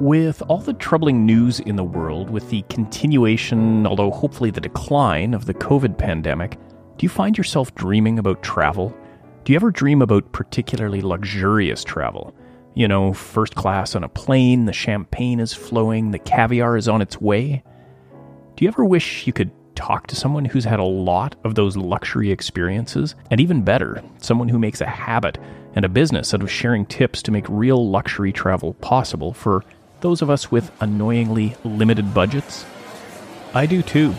With all the troubling news in the world, with the continuation, although hopefully the decline, of the COVID pandemic, do you find yourself dreaming about travel? Do you ever dream about particularly luxurious travel? You know, first class on a plane, the champagne is flowing, the caviar is on its way? Do you ever wish you could talk to someone who's had a lot of those luxury experiences? And even better, someone who makes a habit and a business out of sharing tips to make real luxury travel possible for those of us with annoyingly limited budgets? I do too.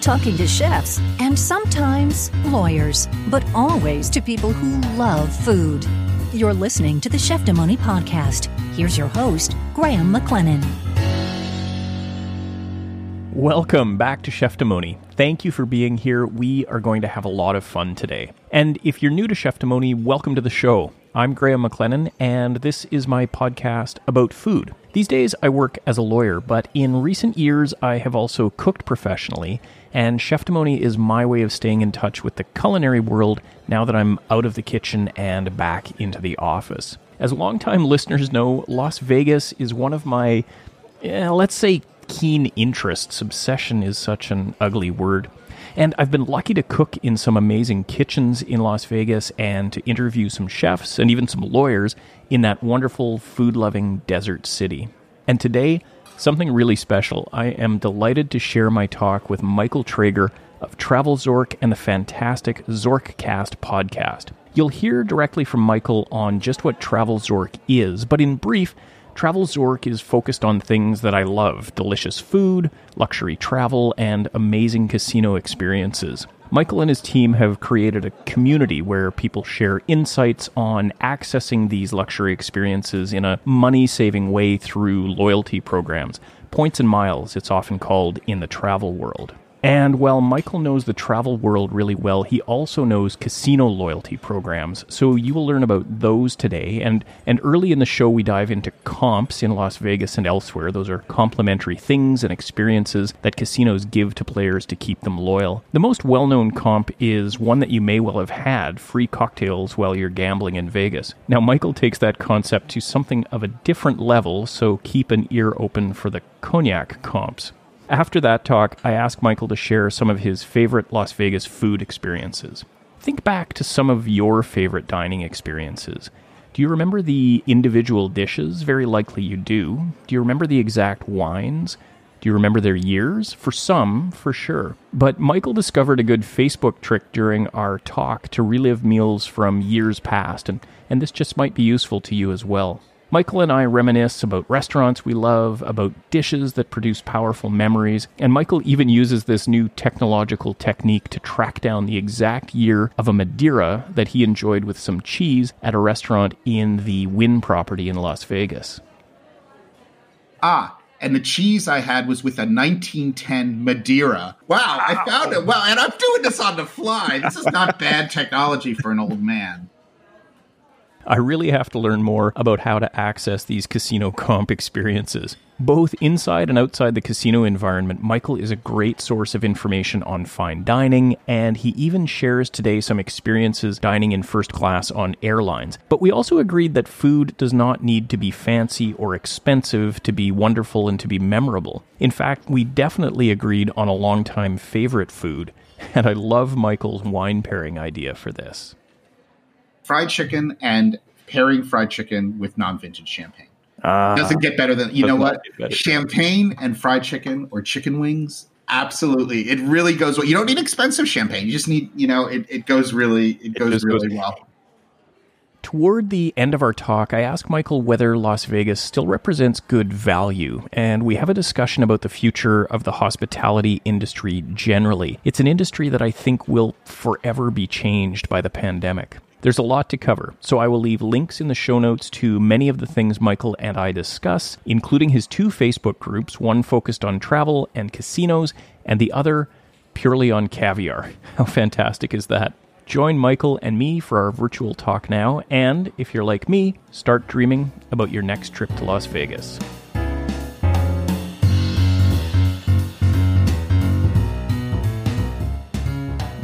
Talking to chefs and sometimes lawyers, but always to people who love food. You're listening to the Cheftimony podcast. Here's your host, Graham McLennan. Welcome back to Cheftimony. Thank you for being here. We are going to have a lot of fun today. And if you're new to Cheftimony, welcome to the show. I'm Graham McLennan, and this is my podcast about food. These days, I work as a lawyer, but in recent years, I have also cooked professionally, and Cheftimony is my way of staying in touch with the culinary world now that I'm out of the kitchen and back into the office. As longtime listeners know, Las Vegas is one of my, eh, let's say, keen interests. Obsession is such an ugly word. And I've been lucky to cook in some amazing kitchens in Las Vegas and to interview some chefs and even some lawyers in that wonderful food loving desert city. And today, something really special. I am delighted to share my talk with Michael Traeger of Travel Zork and the fantastic Zorkcast podcast. You'll hear directly from Michael on just what Travel Zork is, but in brief, Travel Zork is focused on things that I love delicious food, luxury travel, and amazing casino experiences. Michael and his team have created a community where people share insights on accessing these luxury experiences in a money saving way through loyalty programs. Points and miles, it's often called in the travel world. And while Michael knows the travel world really well, he also knows casino loyalty programs. So you will learn about those today. And, and early in the show, we dive into comps in Las Vegas and elsewhere. Those are complimentary things and experiences that casinos give to players to keep them loyal. The most well known comp is one that you may well have had free cocktails while you're gambling in Vegas. Now, Michael takes that concept to something of a different level, so keep an ear open for the cognac comps. After that talk, I asked Michael to share some of his favorite Las Vegas food experiences. Think back to some of your favorite dining experiences. Do you remember the individual dishes? Very likely you do. Do you remember the exact wines? Do you remember their years? For some, for sure. But Michael discovered a good Facebook trick during our talk to relive meals from years past, and, and this just might be useful to you as well. Michael and I reminisce about restaurants we love, about dishes that produce powerful memories, and Michael even uses this new technological technique to track down the exact year of a Madeira that he enjoyed with some cheese at a restaurant in the Wynn property in Las Vegas. Ah, and the cheese I had was with a 1910 Madeira. Wow, I found it. Well, and I'm doing this on the fly. This is not bad technology for an old man. I really have to learn more about how to access these casino comp experiences. Both inside and outside the casino environment, Michael is a great source of information on fine dining, and he even shares today some experiences dining in first class on airlines. But we also agreed that food does not need to be fancy or expensive to be wonderful and to be memorable. In fact, we definitely agreed on a longtime favorite food, and I love Michael's wine pairing idea for this fried chicken and pairing fried chicken with non-vintage champagne. Uh, Doesn't get better than you know what? Champagne and fried chicken or chicken wings. Absolutely, it really goes well. You don't need expensive champagne. You just need, you know, it, it goes really, it, it goes really goes, well. Toward the end of our talk, I ask Michael whether Las Vegas still represents good value, and we have a discussion about the future of the hospitality industry generally. It's an industry that I think will forever be changed by the pandemic. There's a lot to cover, so I will leave links in the show notes to many of the things Michael and I discuss, including his two Facebook groups, one focused on travel and casinos, and the other purely on caviar. How fantastic is that? Join Michael and me for our virtual talk now, and if you're like me, start dreaming about your next trip to Las Vegas.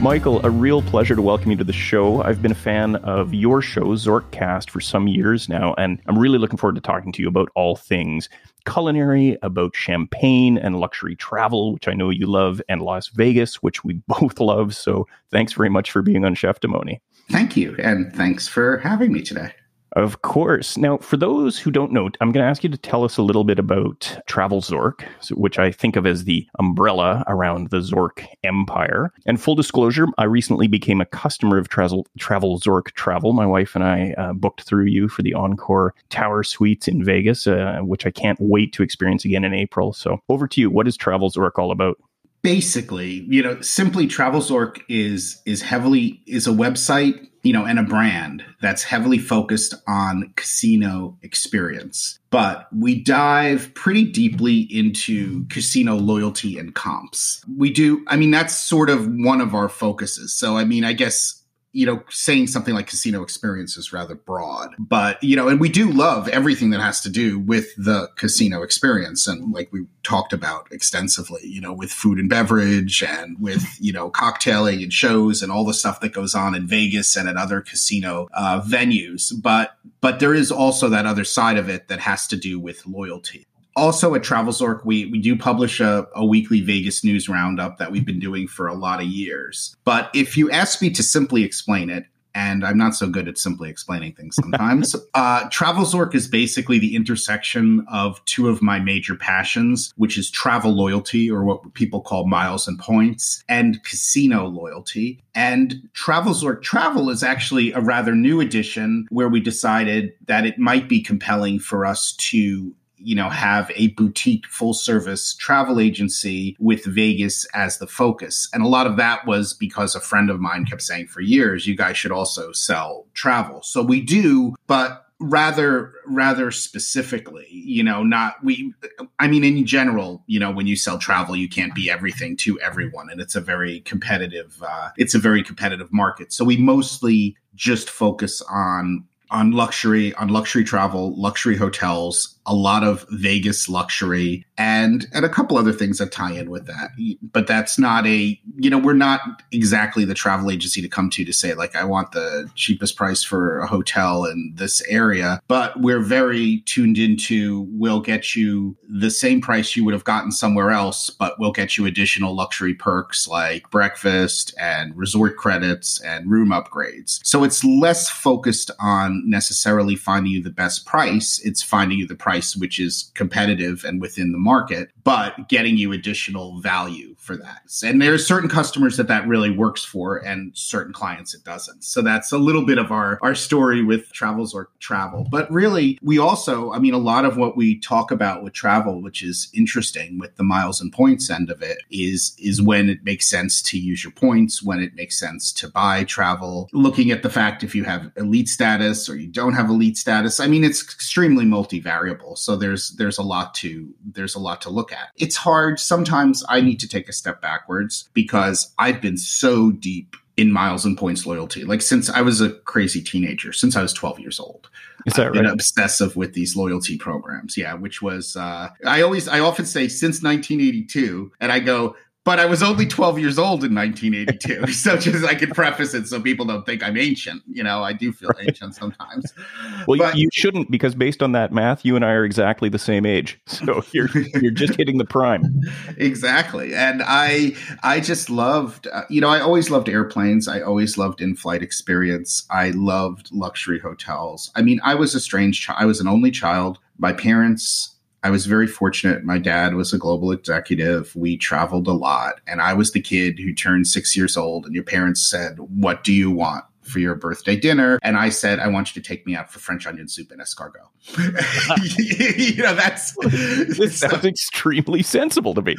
Michael, a real pleasure to welcome you to the show. I've been a fan of your show, Zorkcast, for some years now, and I'm really looking forward to talking to you about all things culinary, about champagne and luxury travel, which I know you love, and Las Vegas, which we both love. So thanks very much for being on Cheftimony. Thank you, and thanks for having me today. Of course. Now, for those who don't know, I'm going to ask you to tell us a little bit about Travel Zork, which I think of as the umbrella around the Zork empire. And full disclosure, I recently became a customer of Travel, Travel Zork Travel. My wife and I uh, booked through you for the Encore Tower Suites in Vegas, uh, which I can't wait to experience again in April. So, over to you. What is Travel Zork all about? basically you know simply travel zork is is heavily is a website you know and a brand that's heavily focused on casino experience. But we dive pretty deeply into casino loyalty and comps. We do i mean that's sort of one of our focuses. So i mean i guess you know, saying something like casino experience is rather broad, but you know, and we do love everything that has to do with the casino experience. And like we talked about extensively, you know, with food and beverage and with, you know, cocktailing and shows and all the stuff that goes on in Vegas and at other casino uh, venues. But, but there is also that other side of it that has to do with loyalty also at TravelZork, we, we do publish a, a, weekly Vegas news roundup that we've been doing for a lot of years. But if you ask me to simply explain it, and I'm not so good at simply explaining things sometimes. uh, TravelZork is basically the intersection of two of my major passions, which is travel loyalty, or what people call miles and points, and casino loyalty. And TravelZork Travel is actually a rather new addition where we decided that it might be compelling for us to you know, have a boutique full service travel agency with Vegas as the focus. And a lot of that was because a friend of mine kept saying for years, you guys should also sell travel. So we do, but rather rather specifically you know not we i mean in general you know when you sell travel you can't be everything to everyone and it's a very competitive uh, it's a very competitive market so we mostly just focus on on luxury on luxury travel luxury hotels a lot of Vegas luxury and and a couple other things that tie in with that. But that's not a you know we're not exactly the travel agency to come to to say like I want the cheapest price for a hotel in this area. But we're very tuned into we'll get you the same price you would have gotten somewhere else, but we'll get you additional luxury perks like breakfast and resort credits and room upgrades. So it's less focused on necessarily finding you the best price. It's finding you the price price which is competitive and within the market, but getting you additional value for that. And there are certain customers that that really works for, and certain clients it doesn't. So that's a little bit of our our story with Travel Zork Travel. But really, we also, I mean, a lot of what we talk about with travel, which is interesting with the miles and points end of it, is is when it makes sense to use your points, when it makes sense to buy travel. Looking at the fact if you have elite status or you don't have elite status. I mean, it's extremely multivariable so there's there's a lot to there's a lot to look at. It's hard. Sometimes I need to take a step backwards because I've been so deep in miles and points loyalty. Like since I was a crazy teenager, since I was 12 years old. Is that I've right? Obsessive with these loyalty programs. Yeah, which was uh, I always I often say since 1982, and I go but I was only 12 years old in 1982. so just I could preface it so people don't think I'm ancient. You know, I do feel ancient sometimes. Well, but, you shouldn't because based on that math, you and I are exactly the same age. So you're you're just hitting the prime. Exactly. And I I just loved uh, you know, I always loved airplanes. I always loved in-flight experience. I loved luxury hotels. I mean, I was a strange child. I was an only child. My parents I was very fortunate. My dad was a global executive. We traveled a lot. And I was the kid who turned six years old, and your parents said, What do you want? For your birthday dinner. And I said, I want you to take me out for French onion soup and escargot. you know, that's this so, sounds extremely sensible to me.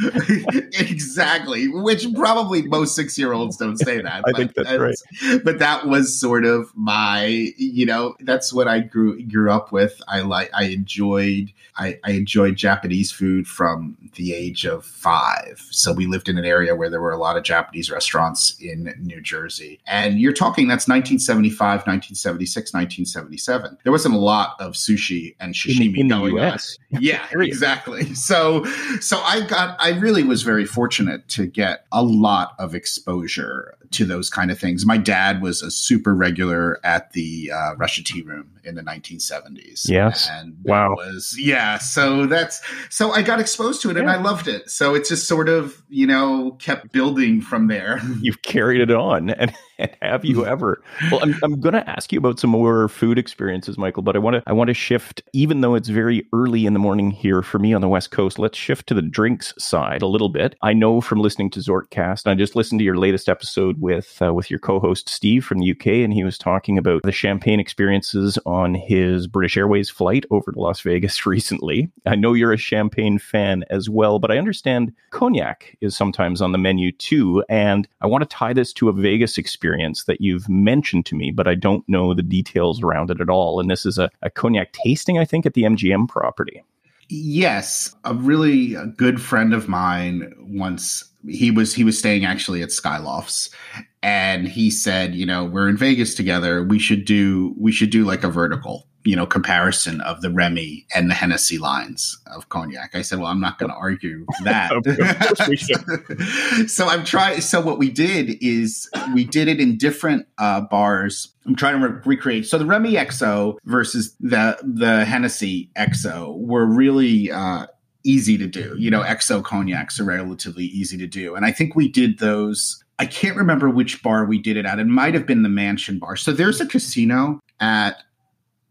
exactly. Which probably most six year olds don't say that. I think that's right. But that was sort of my, you know, that's what I grew grew up with. I like I enjoyed I, I enjoyed Japanese food from the age of five. So we lived in an area where there were a lot of Japanese restaurants in New Jersey. And you're talking that's 1975, 1976, 1977. There wasn't a lot of sushi and sashimi in, in going the US. on. Yeah, exactly. So, so I got, I really was very fortunate to get a lot of exposure to those kind of things. My dad was a super regular at the uh, Russian Tea Room in the 1970s. Yes. And wow. Was, yeah. So that's, so I got exposed to it yeah. and I loved it. So it just sort of, you know, kept building from there. You've carried it on. And, and have you ever? Well, I'm, I'm going to ask you about some more food experiences, Michael, but I want to, I want to shift, even though it's very early in the morning here for me on the West Coast, let's shift to the drinks side a little bit. I know from listening to Zorkcast, I just listened to your latest episode with, uh, with your co-host Steve from the UK, and he was talking about the champagne experiences on his British Airways flight over to Las Vegas recently. I know you're a champagne fan as well, but I understand cognac is sometimes on the menu too. And I want to tie this to a Vegas experience that you've mentioned to me, but I don't know the details around it at all. And this is a, a cognac tasting, I think, at the MGM property. Yes, a really good friend of mine once he was he was staying actually at Skylofts and he said, you know, we're in Vegas together. We should do we should do like a vertical, you know, comparison of the Remy and the Hennessy lines of cognac. I said, well, I'm not going to argue that. so I'm trying. So what we did is we did it in different uh, bars. I'm trying to re- recreate. So the Remy XO versus the the Hennessy XO were really. Uh, easy to do. You know, XO cognacs are relatively easy to do. And I think we did those I can't remember which bar we did it at. It might have been the Mansion Bar. So there's a casino at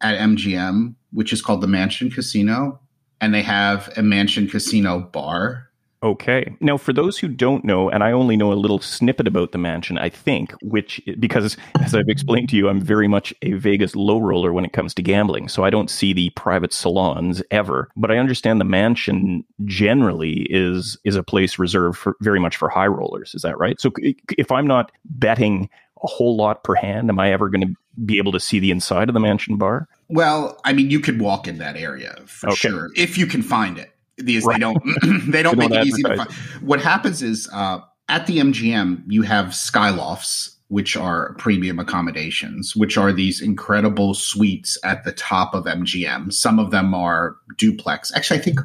at MGM which is called the Mansion Casino, and they have a Mansion Casino bar Okay. Now, for those who don't know, and I only know a little snippet about the mansion, I think, which, because as I've explained to you, I'm very much a Vegas low roller when it comes to gambling. So I don't see the private salons ever. But I understand the mansion generally is is a place reserved for very much for high rollers. Is that right? So if I'm not betting a whole lot per hand, am I ever going to be able to see the inside of the mansion bar? Well, I mean, you could walk in that area for okay. sure if you can find it these right. they don't they don't they make don't it easy to find. What happens is uh, at the MGM you have skylofts which are premium accommodations, which are these incredible suites at the top of MGM. Some of them are duplex. Actually, I think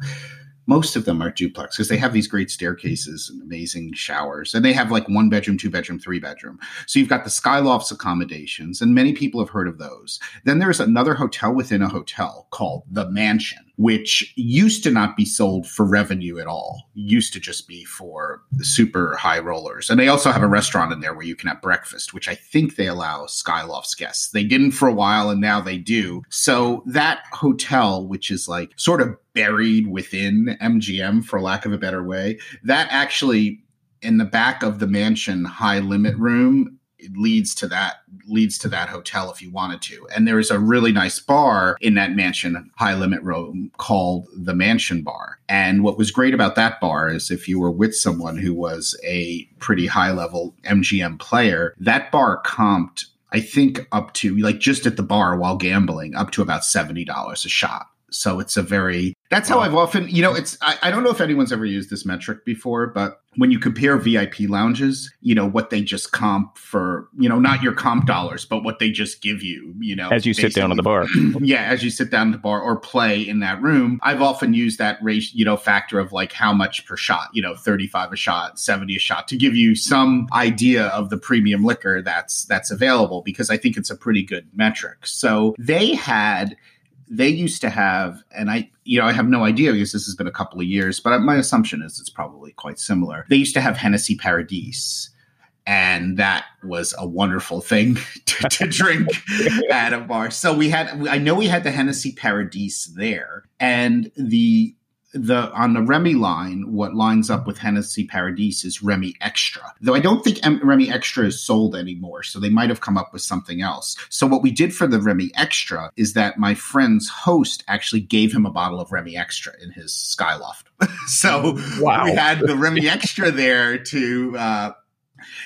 most of them are duplex because they have these great staircases and amazing showers and they have like one bedroom two bedroom three bedroom so you've got the skylofts accommodations and many people have heard of those then there's another hotel within a hotel called the mansion which used to not be sold for revenue at all, used to just be for super high rollers. And they also have a restaurant in there where you can have breakfast, which I think they allow Skylofts guests. They didn't for a while and now they do. So that hotel, which is like sort of buried within MGM, for lack of a better way, that actually in the back of the mansion high limit room it leads to that leads to that hotel if you wanted to. And there is a really nice bar in that mansion high limit room called the Mansion Bar. And what was great about that bar is if you were with someone who was a pretty high level MGM player, that bar comped I think up to like just at the bar while gambling up to about $70 a shot. So it's a very that's how I've often, you know, it's, I, I, don't know if anyone's ever used this metric before, but when you compare VIP lounges, you know, what they just comp for, you know, not your comp dollars, but what they just give you, you know, as you sit down at the bar. yeah. As you sit down at the bar or play in that room. I've often used that ratio, you know, factor of like how much per shot, you know, 35 a shot, 70 a shot to give you some idea of the premium liquor that's, that's available because I think it's a pretty good metric. So they had, they used to have, and I, you know, I have no idea because this has been a couple of years, but my assumption is it's probably quite similar. They used to have Hennessy Paradis, and that was a wonderful thing to, to drink at a bar. So we had, I know we had the Hennessy Paradis there, and the the on the Remy line, what lines up with Hennessy Paradis is Remy Extra. Though I don't think M- Remy Extra is sold anymore, so they might have come up with something else. So what we did for the Remy Extra is that my friend's host actually gave him a bottle of Remy Extra in his skyloft. so wow. we had the Remy Extra there to uh,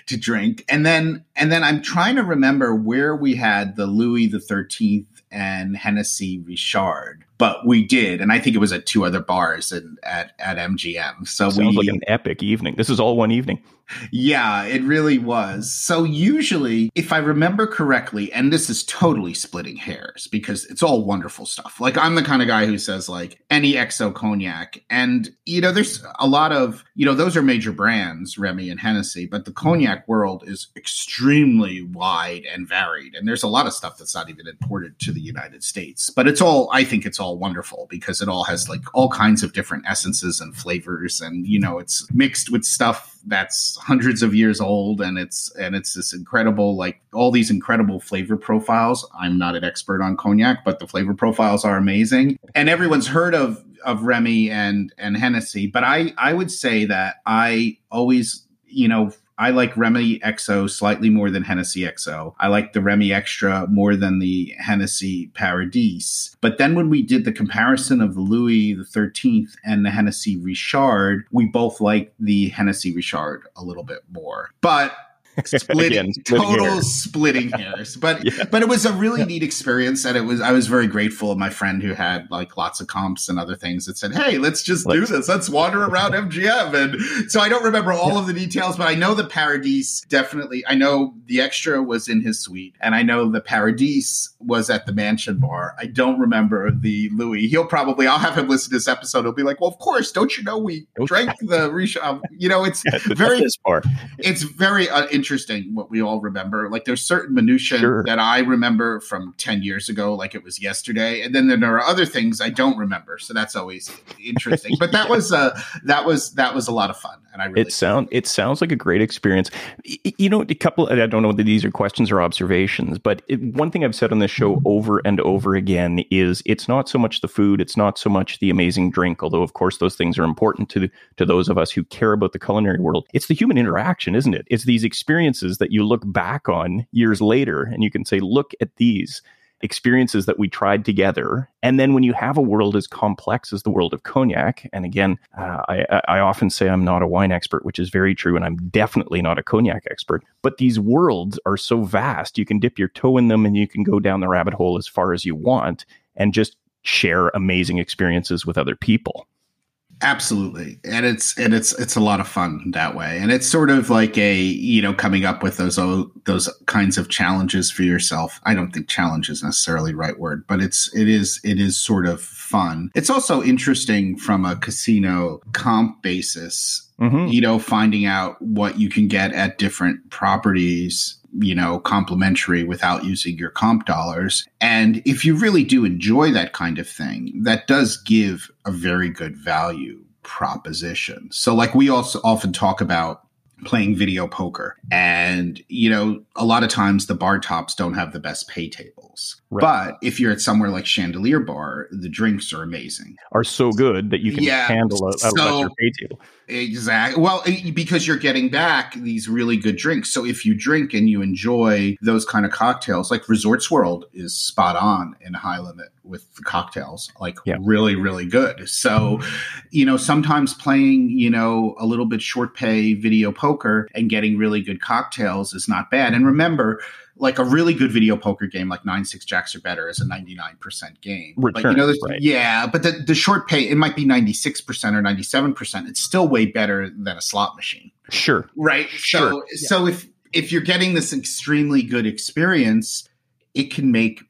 to drink, and then and then I'm trying to remember where we had the Louis the Thirteenth and Hennessy Richard but we did, and I think it was at two other bars and at at MGM. So Sounds we like an epic evening. This is all one evening. Yeah, it really was. So usually, if I remember correctly, and this is totally splitting hairs because it's all wonderful stuff. Like I'm the kind of guy who says like any XO cognac, and you know, there's a lot of you know those are major brands, Remy and Hennessy, but the mm-hmm. cognac world is extremely wide and varied, and there's a lot of stuff that's not even imported to the United States. But it's all I think it's all wonderful because it all has like all kinds of different essences and flavors, and you know, it's mixed with stuff that's hundreds of years old and it's and it's this incredible like all these incredible flavor profiles. I'm not an expert on cognac but the flavor profiles are amazing. And everyone's heard of of remy and and hennessy but i i would say that i always you know I like Remy XO slightly more than Hennessy XO. I like the Remy Extra more than the Hennessy Paradis. But then when we did the comparison of the Louis Thirteenth and the Hennessy Richard, we both liked the Hennessy Richard a little bit more. But splitting, Again, splitting total hairs. splitting hairs. But yeah. but it was a really neat experience, and it was I was very grateful of my friend who had like lots of comps and other things that said, "Hey, let's just let's, do this. Let's wander around MGM." And so I don't remember all yeah. of the details, but I know the Paradis definitely. I know the extra was in his suite, and I know the Paradis was at the Mansion Bar. I don't remember the Louis. He'll probably I'll have him listen to this episode. He'll be like, "Well, of course, don't you know we drank the Richard?" You know, it's yeah, very it's very uh, interesting what we all remember. Like there's certain minutiae sure. that I remember from 10 years ago, like it was yesterday. And then there are other things I don't remember. So that's always interesting. but that was uh that was that was a lot of fun. And I really it sound it sounds like a great experience. You know, a couple I don't know whether these are questions or observations, but it, one thing I've said on this show mm-hmm. over and over again is it's not so much the food, it's not so much the amazing drink, although of course those things are important to to those of us who care about the culinary world. It's the human interaction, isn't it? It's these experiences experiences that you look back on years later and you can say, look at these experiences that we tried together. And then when you have a world as complex as the world of cognac, and again, uh, I, I, often say I'm not a wine expert, which is very true, and I'm definitely not a cognac expert, but these worlds are so vast, you can dip your toe in them and you can go down the rabbit hole as far as you want and just share amazing experiences with other people. Absolutely. And it's and it's it's a lot of fun that way. And it's sort of like a, you know, coming up with those those kinds of challenges for yourself. I don't think challenge is necessarily the right word, but it's it is it is sort of fun. It's also interesting from a casino comp basis. Mm-hmm. You know, finding out what you can get at different properties you know, complimentary without using your comp dollars. And if you really do enjoy that kind of thing, that does give a very good value proposition. So like we also often talk about playing video poker and you know a lot of times the bar tops don't have the best pay tables right. but if you're at somewhere like chandelier bar the drinks are amazing are so good that you can yeah, handle a, a so, lesser pay table Exactly. Well, because you're getting back these really good drinks. So if you drink and you enjoy those kind of cocktails, like Resorts World is spot on in High Limit with the cocktails, like yeah. really, really good. So, you know, sometimes playing, you know, a little bit short pay video poker and getting really good cocktails is not bad. And remember, like a really good video poker game, like nine six jacks or better, is a ninety nine percent game. Return, but you know, right. yeah, but the, the short pay it might be ninety six percent or ninety seven percent. It's still way better than a slot machine. Sure, right. Sure. So yeah. so if if you're getting this extremely good experience, it can make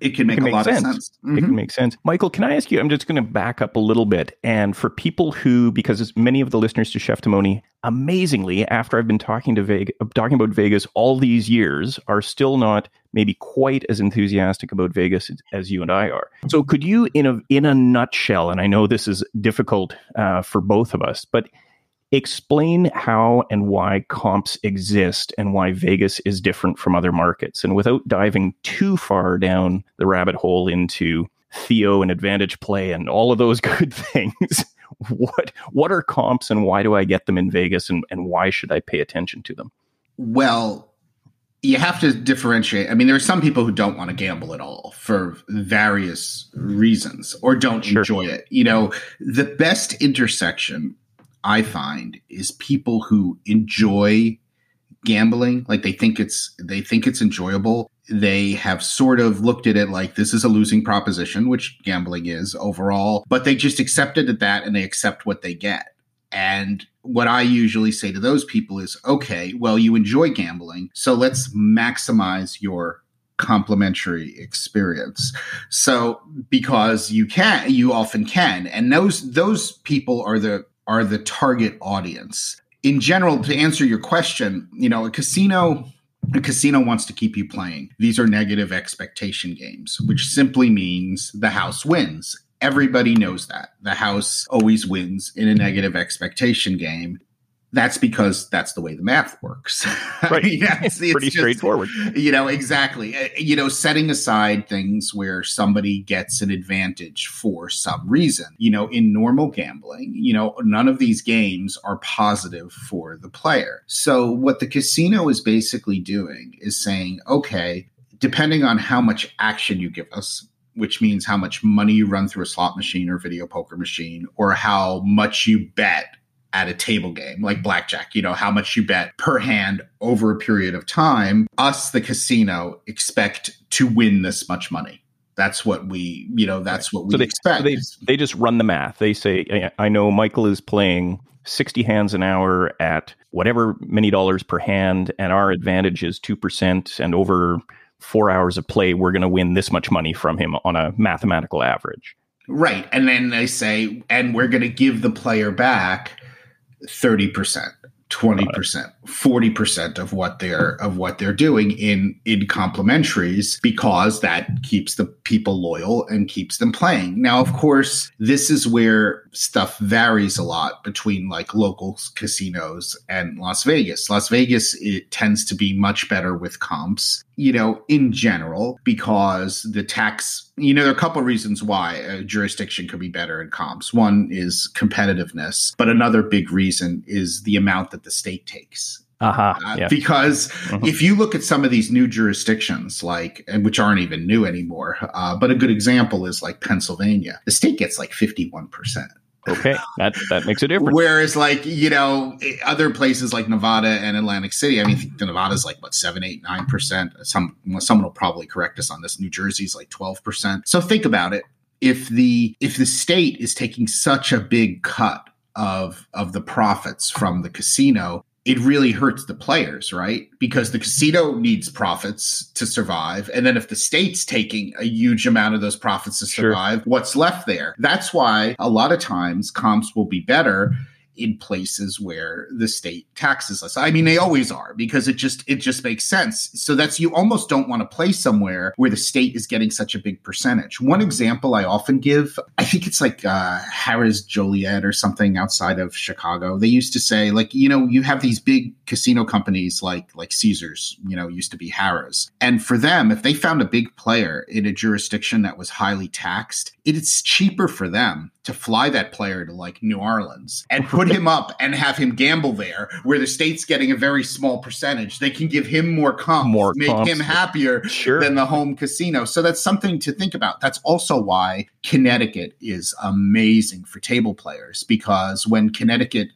it can make, it can a lot sense. of sense. Mm-hmm. It can make sense. Michael, can I ask you? I'm just going to back up a little bit. And for people who, because many of the listeners to Cheftimony, amazingly, after I've been talking to Vegas, talking about Vegas all these years, are still not maybe quite as enthusiastic about Vegas as you and I are. So, could you, in a in a nutshell, and I know this is difficult uh, for both of us, but explain how and why comps exist and why Vegas is different from other markets. And without diving too far down the rabbit hole into Theo and advantage play and all of those good things, what what are comps and why do I get them in Vegas and, and why should I pay attention to them? Well, you have to differentiate. I mean, there are some people who don't want to gamble at all for various reasons or don't sure. enjoy it. You know, the best intersection I find is people who enjoy gambling, like they think it's they think it's enjoyable. they have sort of looked at it like this is a losing proposition, which gambling is overall, but they just accepted it at that and they accept what they get. And what I usually say to those people is, okay, well, you enjoy gambling, so let's maximize your complimentary experience. So because you can, you often can, and those those people are the are the target audience. In general, to answer your question, you know, a casino a casino wants to keep you playing. These are negative expectation games, which simply means the house wins. Everybody knows that. The house always wins in a negative expectation game that's because that's the way the math works. Right. yeah, it's, it's pretty just, straightforward. You know, exactly. Uh, you know, setting aside things where somebody gets an advantage for some reason. You know, in normal gambling, you know, none of these games are positive for the player. So what the casino is basically doing is saying, okay, depending on how much action you give us, which means how much money you run through a slot machine or video poker machine, or how much you bet at a table game like blackjack, you know, how much you bet per hand over a period of time, us, the casino, expect to win this much money. That's what we, you know, that's what we so they, expect. So they, they just run the math. They say, I know Michael is playing 60 hands an hour at whatever many dollars per hand, and our advantage is 2%. And over four hours of play, we're going to win this much money from him on a mathematical average. Right. And then they say, and we're going to give the player back 30%, 20%, 40% of what they're of what they're doing in in complementaries because that keeps the people loyal and keeps them playing. Now, of course, this is where stuff varies a lot between like local casinos and Las Vegas. Las Vegas it tends to be much better with comps you know, in general, because the tax, you know, there are a couple of reasons why a jurisdiction could be better in comps. One is competitiveness, but another big reason is the amount that the state takes. Uh-huh, uh, yeah. Because mm-hmm. if you look at some of these new jurisdictions, like and which aren't even new anymore, uh, but a good example is like Pennsylvania, the state gets like fifty-one percent. Okay, that that makes a difference. Whereas, like you know, other places like Nevada and Atlantic City, I mean, Nevada's like what seven, eight, nine percent. Some someone will probably correct us on this. New Jersey's like twelve percent. So think about it. If the if the state is taking such a big cut of of the profits from the casino, it really hurts the players, right? Because the casino needs profits to survive. And then if the state's taking a huge amount of those profits to survive, sure. what's left there? That's why a lot of times comps will be better in places where the state taxes us. I mean, they always are because it just it just makes sense. So that's you almost don't want to play somewhere where the state is getting such a big percentage. One example I often give, I think it's like uh, Harrah's Joliet or something outside of Chicago. They used to say like, you know, you have these big casino companies like like Caesars, you know, used to be Harrah's, and for them, if they found a big player in a jurisdiction that was highly taxed, it's cheaper for them to fly that player to like New Orleans and put him up and have him gamble there, where the state's getting a very small percentage. They can give him more comps, more make comps. him happier sure. than the home casino. So that's something to think about. That's also why Connecticut is amazing for table players because when Connecticut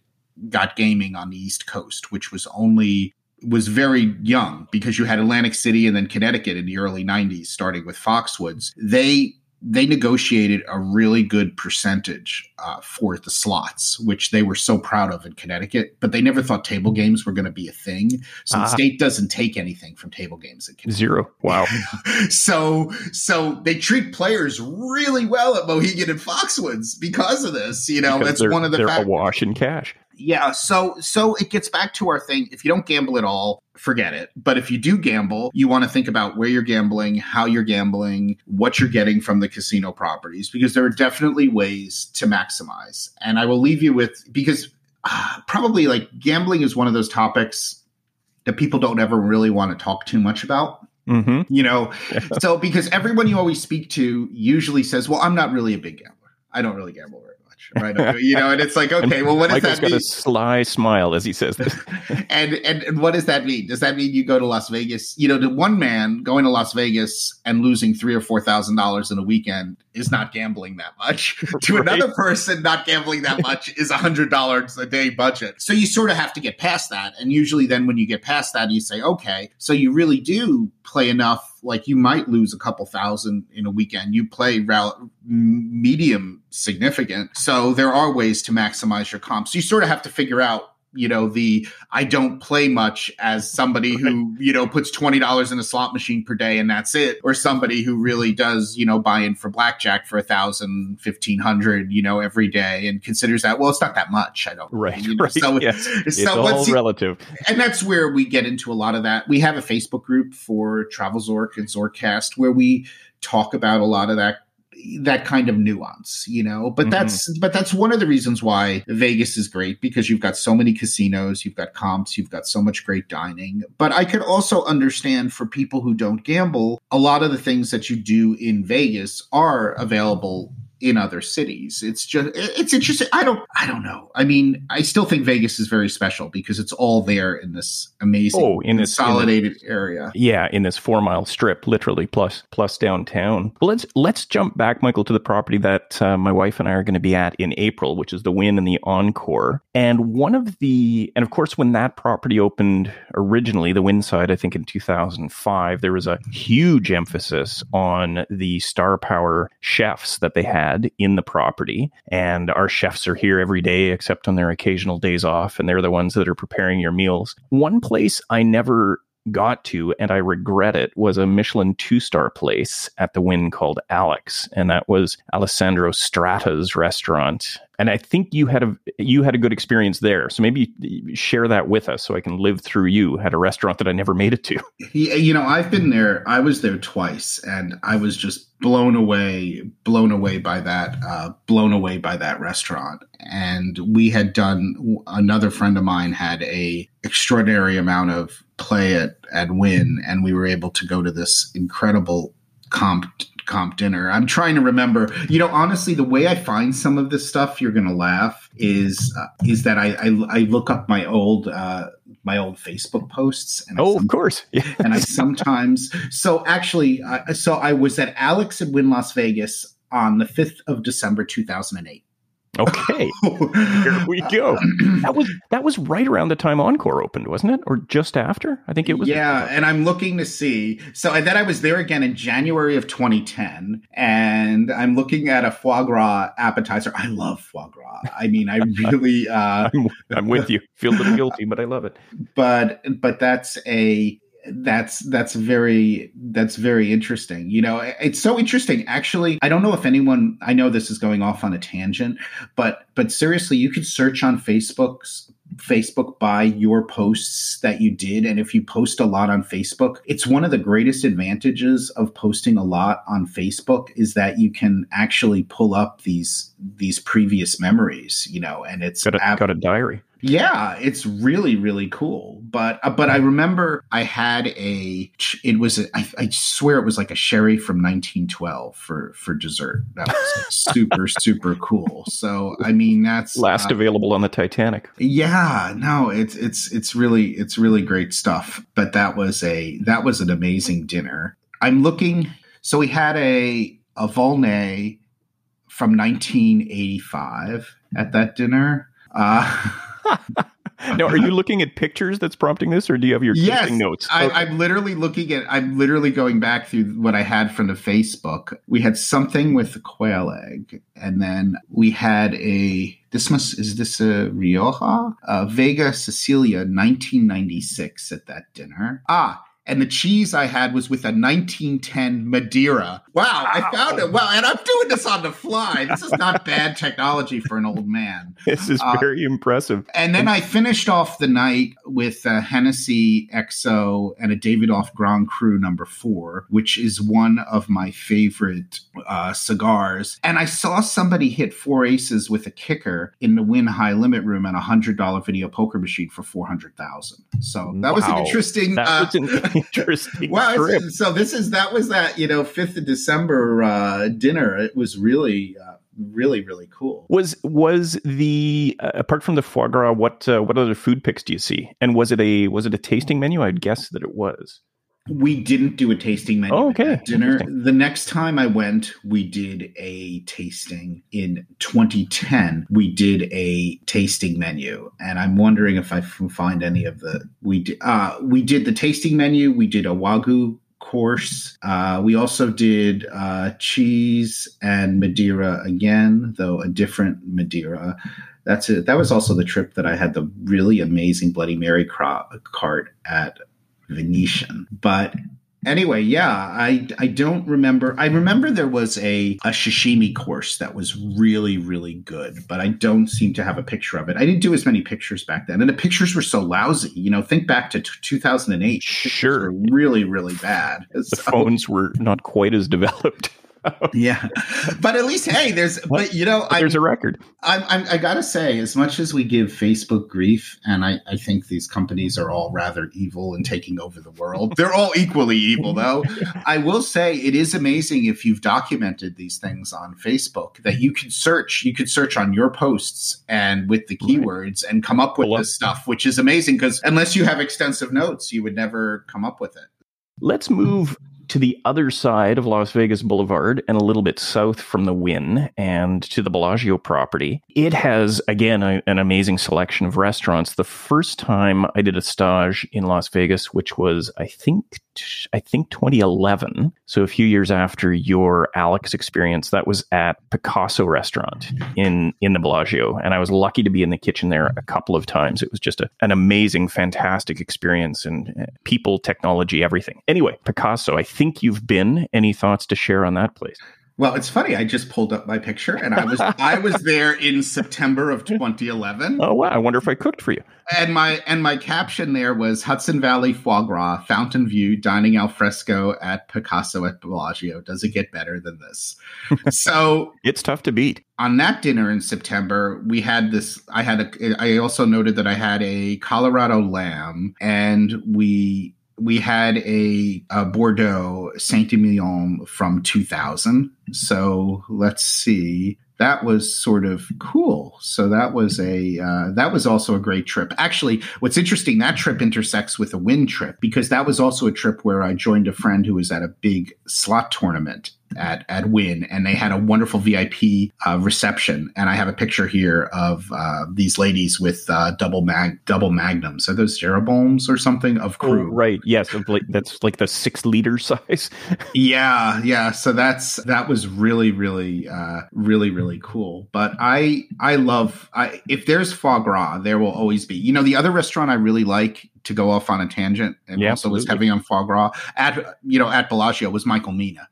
got gaming on the East Coast, which was only was very young because you had Atlantic City and then Connecticut in the early 90s starting with Foxwoods. They they negotiated a really good percentage uh, for the slots, which they were so proud of in Connecticut. But they never thought table games were going to be a thing. So uh, the ah. state doesn't take anything from table games. Zero. Wow. so so they treat players really well at Mohegan and Foxwoods because of this. You know, because that's one of the they're fact- awash in cash yeah so so it gets back to our thing if you don't gamble at all forget it. But if you do gamble you want to think about where you're gambling how you're gambling what you're getting from the casino properties because there are definitely ways to maximize. And i will leave you with because uh, probably like gambling is one of those topics that people don't ever really want to talk too much about. Mm-hmm. you know? So because everyone you always speak to usually says well i'm not really a big gambler. I don't really gamble right? You know, and it's like, okay, well, what does Michael's that mean? got a sly smile as he says this. and, and and what does that mean? Does that mean you go to Las Vegas? You know, to one man going to Las Vegas and losing three or four thousand dollars in a weekend is not gambling that much. to right. another person, not gambling that much is a hundred dollars a day budget. So you sort of have to get past that. And usually, then when you get past that, you say, okay, so you really do play enough like you might lose a couple thousand in a weekend. You play rel- medium significant. So there are ways to maximize your comps. So you sort of have to figure out you know the i don't play much as somebody who you know puts $20 in a slot machine per day and that's it or somebody who really does you know buy in for blackjack for a thousand fifteen hundred you know every day and considers that well it's not that much i don't right, you know, right so, yes. it's all relative and that's where we get into a lot of that we have a facebook group for travel zork and zorkcast where we talk about a lot of that that kind of nuance, you know. But mm-hmm. that's but that's one of the reasons why Vegas is great because you've got so many casinos, you've got comps, you've got so much great dining. But I could also understand for people who don't gamble, a lot of the things that you do in Vegas are available in other cities. It's just it's interesting. I don't I don't know. I mean, I still think Vegas is very special because it's all there in this amazing oh, in consolidated this, in area. Yeah, in this four mile strip, literally plus plus downtown. Well, let's let's jump back, Michael, to the property that uh, my wife and I are going to be at in April, which is the Wynn and the Encore. And one of the and of course, when that property opened originally, the Wynn side, I think in two thousand five, there was a huge emphasis on the star power chefs that they had had in the property. And our chefs are here every day except on their occasional days off, and they're the ones that are preparing your meals. One place I never got to, and I regret it, was a Michelin two star place at the Wynn called Alex, and that was Alessandro Stratta's restaurant. And I think you had a you had a good experience there. So maybe share that with us, so I can live through you at a restaurant that I never made it to. You know, I've been there. I was there twice, and I was just blown away, blown away by that, uh, blown away by that restaurant. And we had done. Another friend of mine had a extraordinary amount of play at at Wynn, and we were able to go to this incredible comp comp dinner. I'm trying to remember. You know, honestly, the way I find some of this stuff, you're gonna laugh. Is uh, is that I, I, I look up my old uh, my old Facebook posts. And oh, of course. and I sometimes so actually uh, so I was at Alex at Wynn Las Vegas on the 5th of December 2008. Okay, here we go. That was that was right around the time Encore opened, wasn't it, or just after? I think it was. Yeah, and I'm looking to see. So and then I was there again in January of 2010, and I'm looking at a foie gras appetizer. I love foie gras. I mean, I really. Uh, I'm, I'm with you. Feel a little guilty, but I love it. But but that's a that's that's very that's very interesting you know it's so interesting. Actually i don't know if anyone i know this is going off on a tangent but but seriously you could search on facebook's facebook by your posts that you did and if you post a lot on facebook it's one of the greatest advantages of posting a lot on facebook is that you can actually pull up these these previous memories you know and it's got a, ab- got a diary yeah, it's really really cool. But uh, but I remember I had a it was a, I, I swear it was like a sherry from 1912 for for dessert. That was super super cool. So I mean that's last uh, available on the Titanic. Yeah, no, it's it's it's really it's really great stuff. But that was a that was an amazing dinner. I'm looking. So we had a a Volnay from 1985 at that dinner. Uh, now, are you looking at pictures that's prompting this, or do you have your yes, notes? I, am literally looking at. I'm literally going back through what I had from the Facebook. We had something with the quail egg, and then we had a. This must is this a Rioja? Uh, Vega Sicilia, 1996 at that dinner. Ah, and the cheese I had was with a 1910 Madeira. Wow, I found it. Wow, and I'm doing this on the fly. This is not bad technology for an old man. This is uh, very impressive. And then I finished off the night with a Hennessy XO and a Davidoff Grand Cru number four, which is one of my favorite uh, cigars. And I saw somebody hit four aces with a kicker in the Wynn High Limit Room and a hundred dollar video poker machine for four hundred thousand. So that wow. was an interesting. That uh, was an interesting. wow. Trip. So this is that was that you know fifth of December uh, dinner. It was really. Uh, really really cool was was the uh, apart from the foie gras what uh, what other food picks do you see and was it a was it a tasting menu i'd guess that it was we didn't do a tasting menu oh, okay. dinner. The next time I went, we did a tasting in 2010. We did a tasting menu, and I'm wondering if I can find any of the we did. Uh, we did the tasting menu. We did a wagyu course. Uh, we also did uh, cheese and Madeira again, though a different Madeira. That's it. That was also the trip that I had the really amazing Bloody Mary cart at Venetian. But anyway, yeah, I I don't remember. I remember there was a a sashimi course that was really really good, but I don't seem to have a picture of it. I didn't do as many pictures back then, and the pictures were so lousy. You know, think back to t- 2008. Sure, really really bad. The so, phones were not quite as developed. yeah, but at least hey, there's but you know there's I, a record. I'm, I'm, i gotta say, as much as we give Facebook grief, and I, I think these companies are all rather evil and taking over the world, they're all equally evil though. I will say it is amazing if you've documented these things on Facebook that you can search. You could search on your posts and with the keywords right. and come up with this stuff, which is amazing because unless you have extensive notes, you would never come up with it. Let's move to the other side of Las Vegas Boulevard and a little bit south from the Wynn and to the Bellagio property. It has, again, a, an amazing selection of restaurants. The first time I did a stage in Las Vegas, which was, I think, I think 2011. So a few years after your Alex experience, that was at Picasso Restaurant in in the Bellagio, and I was lucky to be in the kitchen there a couple of times. It was just a, an amazing, fantastic experience, and uh, people, technology, everything. Anyway, Picasso. I think you've been. Any thoughts to share on that place? Well, it's funny. I just pulled up my picture, and I was I was there in September of 2011. Oh wow! I wonder if I cooked for you. And my and my caption there was Hudson Valley foie gras, Fountain View, dining al fresco at Picasso at Bellagio. Does it get better than this? so it's tough to beat. On that dinner in September, we had this. I had a. I also noted that I had a Colorado lamb, and we we had a, a Bordeaux Saint Emilion from 2000. So let's see that was sort of cool. So that was a uh, that was also a great trip. Actually, what's interesting that trip intersects with a Wynn trip because that was also a trip where I joined a friend who was at a big slot tournament at at Wynn, and they had a wonderful VIP uh, reception. And I have a picture here of uh, these ladies with uh, double mag double magnums. Are those Jeroboams or something of oh, crew? Oh, right. Yes. That's like the six liter size. yeah. Yeah. So that's that was really, really, uh, really, really cool. But I I love I if there's foie gras, there will always be. You know, the other restaurant I really like to go off on a tangent and yeah, also absolutely. was heavy on foie gras at you know at Bellagio was Michael Mina.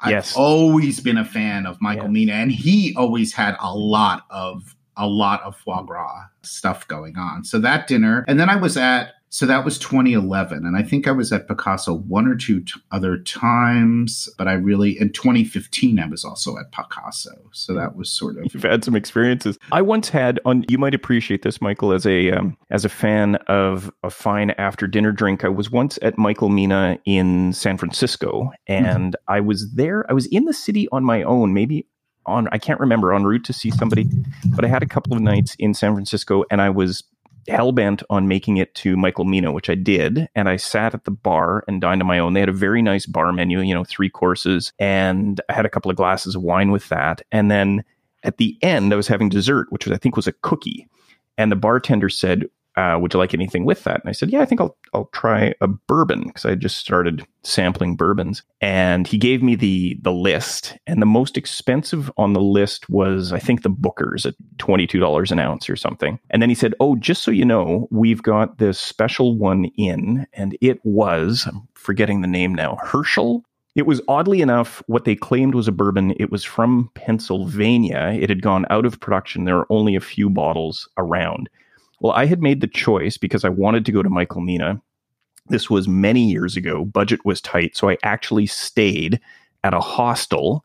I've yes. always been a fan of Michael yes. Mina, and he always had a lot of a lot of foie gras stuff going on. So that dinner, and then I was at so that was 2011. And I think I was at Picasso one or two t- other times, but I really, in 2015, I was also at Picasso. So that was sort of. You've had some experiences. I once had on, you might appreciate this, Michael, as a, um, as a fan of a fine after dinner drink. I was once at Michael Mina in San Francisco and mm-hmm. I was there. I was in the city on my own, maybe on, I can't remember, en route to see somebody, but I had a couple of nights in San Francisco and I was hell bent on making it to Michael Mina, which I did. And I sat at the bar and dined on my own. They had a very nice bar menu, you know, three courses. And I had a couple of glasses of wine with that. And then at the end, I was having dessert, which I think was a cookie. And the bartender said, uh, would you like anything with that? And I said, yeah, I think I'll, I'll try a bourbon because I just started sampling bourbons. And he gave me the, the list and the most expensive on the list was, I think the Booker's at $22 an ounce or something. And then he said, oh, just so you know, we've got this special one in and it was, I'm forgetting the name now, Herschel it was oddly enough what they claimed was a bourbon. It was from Pennsylvania. It had gone out of production. There are only a few bottles around. Well, I had made the choice because I wanted to go to Michael Mina. This was many years ago. Budget was tight. So I actually stayed at a hostel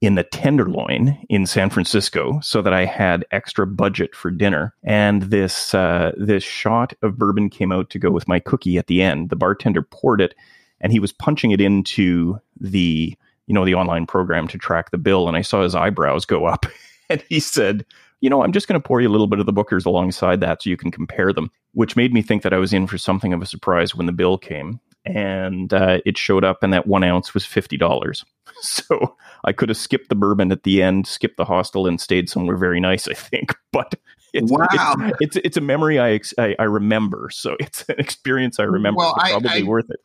in the Tenderloin in San Francisco so that I had extra budget for dinner. And this uh, this shot of bourbon came out to go with my cookie at the end. The bartender poured it and he was punching it into the you know the online program to track the bill and I saw his eyebrows go up and he said you know, I'm just going to pour you a little bit of the Booker's alongside that so you can compare them, which made me think that I was in for something of a surprise when the bill came. And uh, it showed up, and that one ounce was $50. So I could have skipped the bourbon at the end, skipped the hostel, and stayed somewhere very nice, I think. But it's, wow. it's, it's, it's, a memory I, I, I remember. So it's an experience I remember. Well, I, probably I, worth it.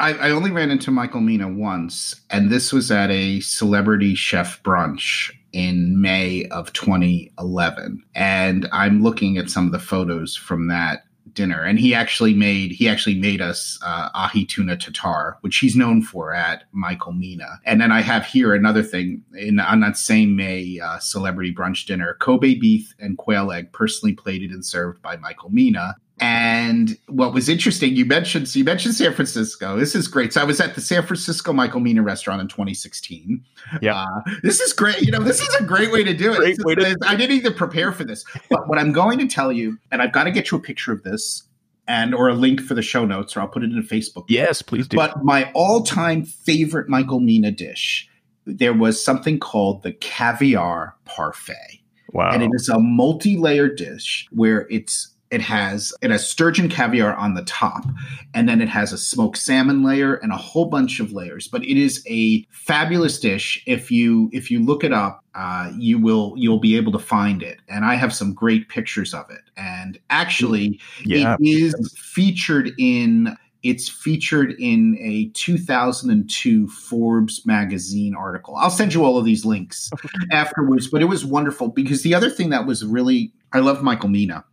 I, I, only ran into Michael Mina once, and this was at a celebrity chef brunch in May of 2011. And I'm looking at some of the photos from that dinner. And he actually made he actually made us uh, ahi tuna tartare which he's known for at michael mina. And then i have here another thing. In on that same may uh, celebrity brunch dinner kobe beef and quail egg personally plated and served by michael mina and what was interesting, you mentioned so you mentioned San Francisco. This is great. So I was at the San Francisco Michael Mina restaurant in 2016. Yeah, uh, this is great. You know, this is a great way to do it. To- I didn't even prepare for this. But what I'm going to tell you, and I've got to get you a picture of this and or a link for the show notes, or I'll put it in Facebook. Yes, please do. But my all-time favorite Michael Mina dish, there was something called the caviar parfait. Wow. And it is a multi-layered dish where it's it has it has sturgeon caviar on the top and then it has a smoked salmon layer and a whole bunch of layers. But it is a fabulous dish. If you if you look it up uh, you will you'll be able to find it. And i have some great pictures of it. And actually yeah. it is featured in it's featured in a 2002 Forbes magazine article. I'll send you all of these links afterwards, but it was wonderful because the other thing that was really, I love Michael Mina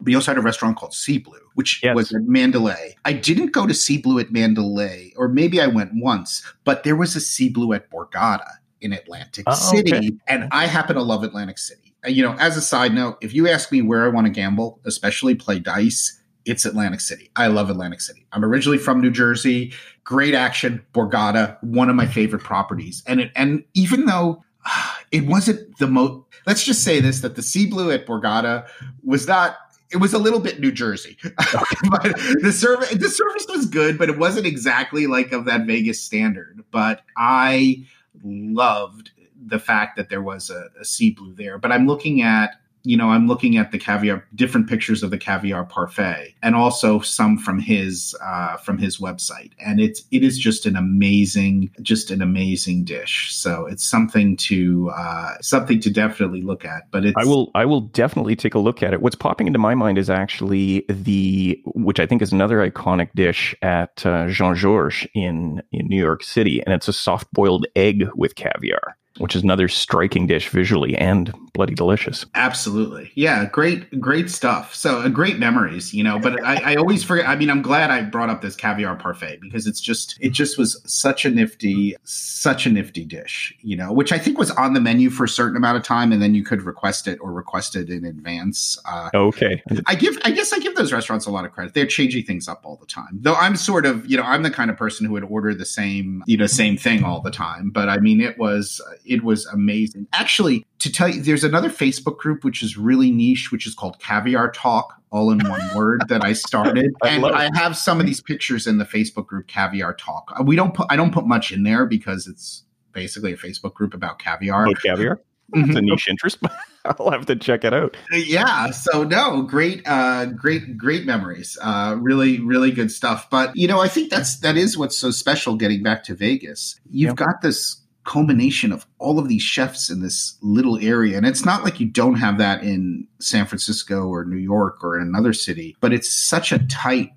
we also had a restaurant called Sea Blue, which yes. was at Mandalay. I didn't go to Sea Blue at Mandalay, or maybe I went once, but there was a Sea Blue at Borgata in Atlantic oh, City, okay. and I happen to love Atlantic City. Uh, you know, as a side note, if you ask me where I want to gamble, especially play dice, it's Atlantic City. I love Atlantic City. I'm originally from New Jersey. Great action, Borgata, one of my favorite properties. And it, and even though it wasn't the most, let's just say this: that the Sea Blue at Borgata was not it was a little bit New Jersey. but the service the service was good, but it wasn't exactly like of that Vegas standard. But I loved the fact that there was a, a sea blue there. But I'm looking at you know, I'm looking at the caviar, different pictures of the caviar parfait, and also some from his uh, from his website, and it's it is just an amazing, just an amazing dish. So it's something to uh, something to definitely look at. But I will I will definitely take a look at it. What's popping into my mind is actually the which I think is another iconic dish at uh, Jean Georges in in New York City, and it's a soft boiled egg with caviar which is another striking dish visually and bloody delicious. Absolutely. Yeah, great, great stuff. So uh, great memories, you know, but I, I, always forget. I mean, I'm glad I brought up this caviar parfait because it's just, it just was such a nifty, such a nifty dish, you know, which I think was on the menu for a certain amount of time and then you could request it or request it in advance. Uh, okay. I give, I guess I give those restaurants a lot of credit. They're changing things up all the time. Though I'm sort of, you know, I'm the kind of person who would order the same, you know, same thing all the time. But I mean, it was, it was amazing. Actually, to tell you, there's another Facebook group which is really niche, which is called Caviar Talk, all in one word, that I started, I and I have some of these pictures in the Facebook group Caviar Talk. Uh, we don't put, I don't put much in there because it's basically a Facebook group about caviar. About caviar. It's mm-hmm. a niche interest, but I'll have to check it out. Yeah. So no, great, uh, great, great memories. Uh, really, really good stuff. But you know, I think that's that is what's so special. Getting back to Vegas, you've yep. got this culmination of all of these chefs in this little area. And it's not like you don't have that in San Francisco or New York or in another city, but it's such a tight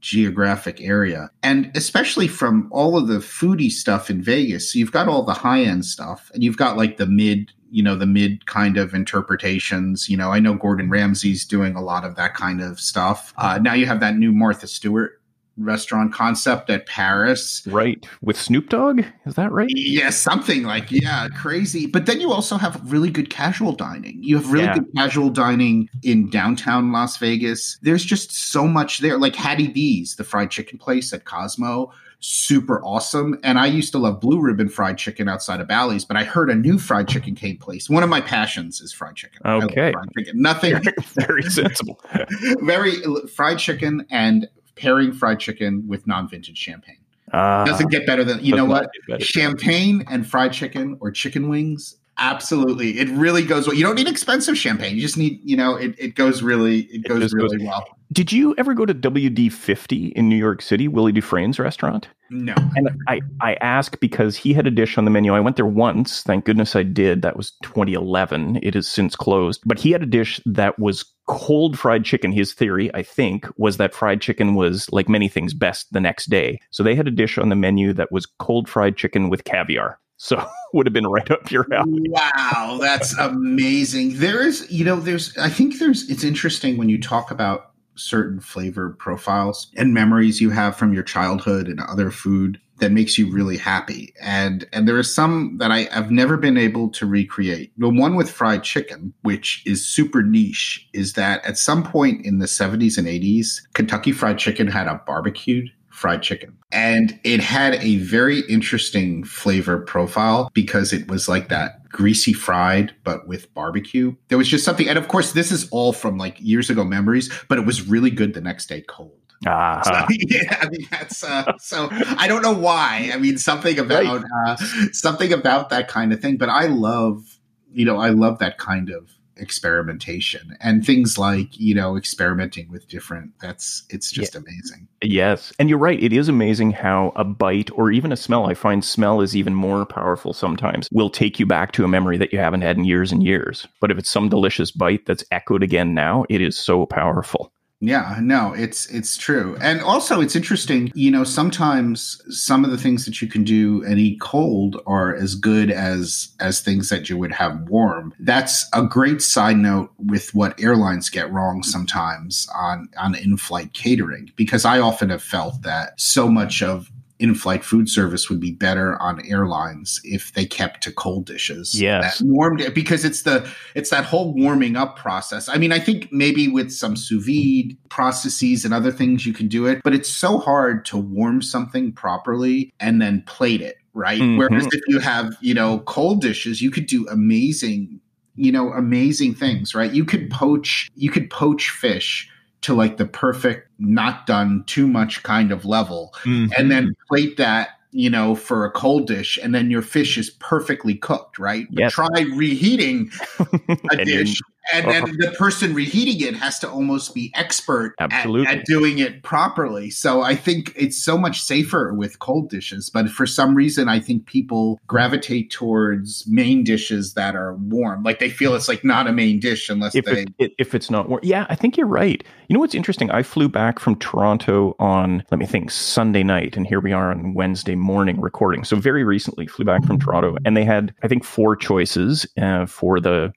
geographic area. And especially from all of the foodie stuff in Vegas, so you've got all the high end stuff and you've got like the mid, you know, the mid kind of interpretations. You know, I know Gordon Ramsay's doing a lot of that kind of stuff. Uh, now you have that new Martha Stewart restaurant concept at Paris. Right. With Snoop Dogg? Is that right? Yeah, something like, yeah, crazy. But then you also have really good casual dining. You have really yeah. good casual dining in downtown Las Vegas. There's just so much there. Like Hattie B's, the fried chicken place at Cosmo. Super awesome. And I used to love blue ribbon fried chicken outside of Bally's, but I heard a new fried chicken came place. One of my passions is fried chicken. Okay. Fried chicken. Nothing. very sensible. very uh, fried chicken and pairing fried chicken with non-vintage champagne. Uh, doesn't get better than you know what? Champagne and fried chicken or chicken wings absolutely. It really goes well. You don't need expensive champagne. You just need, you know, it, it goes really, it, it goes really goes. well. Did you ever go to WD50 in New York City, Wylie Dufresne's restaurant? No. And I, I ask because he had a dish on the menu. I went there once. Thank goodness I did. That was 2011. It has since closed. But he had a dish that was cold fried chicken. His theory, I think, was that fried chicken was, like many things, best the next day. So they had a dish on the menu that was cold fried chicken with caviar. So would have been right up your alley. Wow, that's amazing. There is, you know, there's I think there's it's interesting when you talk about certain flavor profiles and memories you have from your childhood and other food that makes you really happy. And and there are some that I, I've never been able to recreate. The one with fried chicken, which is super niche, is that at some point in the 70s and 80s, Kentucky Fried Chicken had a barbecued fried chicken. And it had a very interesting flavor profile because it was like that greasy fried, but with barbecue. There was just something. And of course, this is all from like years ago memories, but it was really good the next day cold. Uh-huh. So, yeah, I mean that's uh, so. I don't know why. I mean something about right. uh, something about that kind of thing. But I love, you know, I love that kind of experimentation and things like you know experimenting with different that's it's just yeah. amazing. Yes. And you're right it is amazing how a bite or even a smell i find smell is even more powerful sometimes will take you back to a memory that you haven't had in years and years. But if it's some delicious bite that's echoed again now it is so powerful yeah, no, it's it's true. And also it's interesting, you know, sometimes some of the things that you can do and eat cold are as good as as things that you would have warm. That's a great side note with what airlines get wrong sometimes on on in-flight catering because I often have felt that so much of in-flight food service would be better on airlines if they kept to cold dishes. Yes, warmed because it's the it's that whole warming up process. I mean, I think maybe with some sous vide processes and other things you can do it, but it's so hard to warm something properly and then plate it right. Mm-hmm. Whereas if you have you know cold dishes, you could do amazing you know amazing things right you could poach you could poach fish to like the perfect, not done too much kind of level, mm-hmm. and then plate that you know, for a cold dish, and then your fish is perfectly cooked, right? But try reheating a dish and then the person reheating it has to almost be expert at, at, doing it properly. So I think it's so much safer with cold dishes. But for some reason, I think people gravitate towards main dishes that are warm. Like they feel it's like not a main dish unless if they it, if it's not warm. Yeah, I think you're right. You know what's interesting? I flew back from Toronto on let me think Sunday night, and here we are on Wednesday morning recording. So very recently, flew back from Toronto, and they had I think four choices uh, for the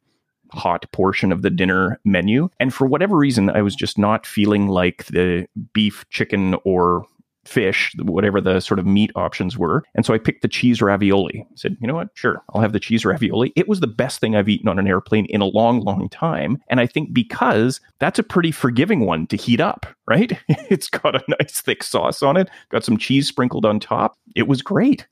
hot portion of the dinner menu. And for whatever reason, I was just not feeling like the beef, chicken, or fish, whatever the sort of meat options were. And so I picked the cheese ravioli. I said, you know what? Sure, I'll have the cheese ravioli. It was the best thing I've eaten on an airplane in a long, long time. And I think because that's a pretty forgiving one to heat up, right? it's got a nice thick sauce on it, got some cheese sprinkled on top. It was great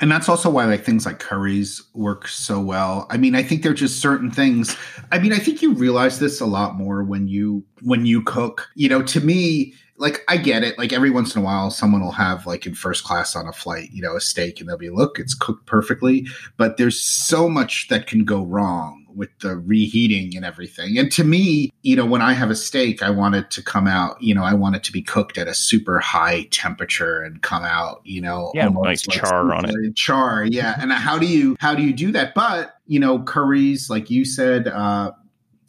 and that's also why like things like curries work so well i mean i think they're just certain things i mean i think you realize this a lot more when you when you cook you know to me like I get it. Like every once in a while, someone will have like in first class on a flight, you know, a steak, and they'll be, look, it's cooked perfectly. But there's so much that can go wrong with the reheating and everything. And to me, you know, when I have a steak, I want it to come out, you know, I want it to be cooked at a super high temperature and come out, you know, yeah, nice like char on it. Char, yeah. And how do you how do you do that? But you know, curries, like you said, uh,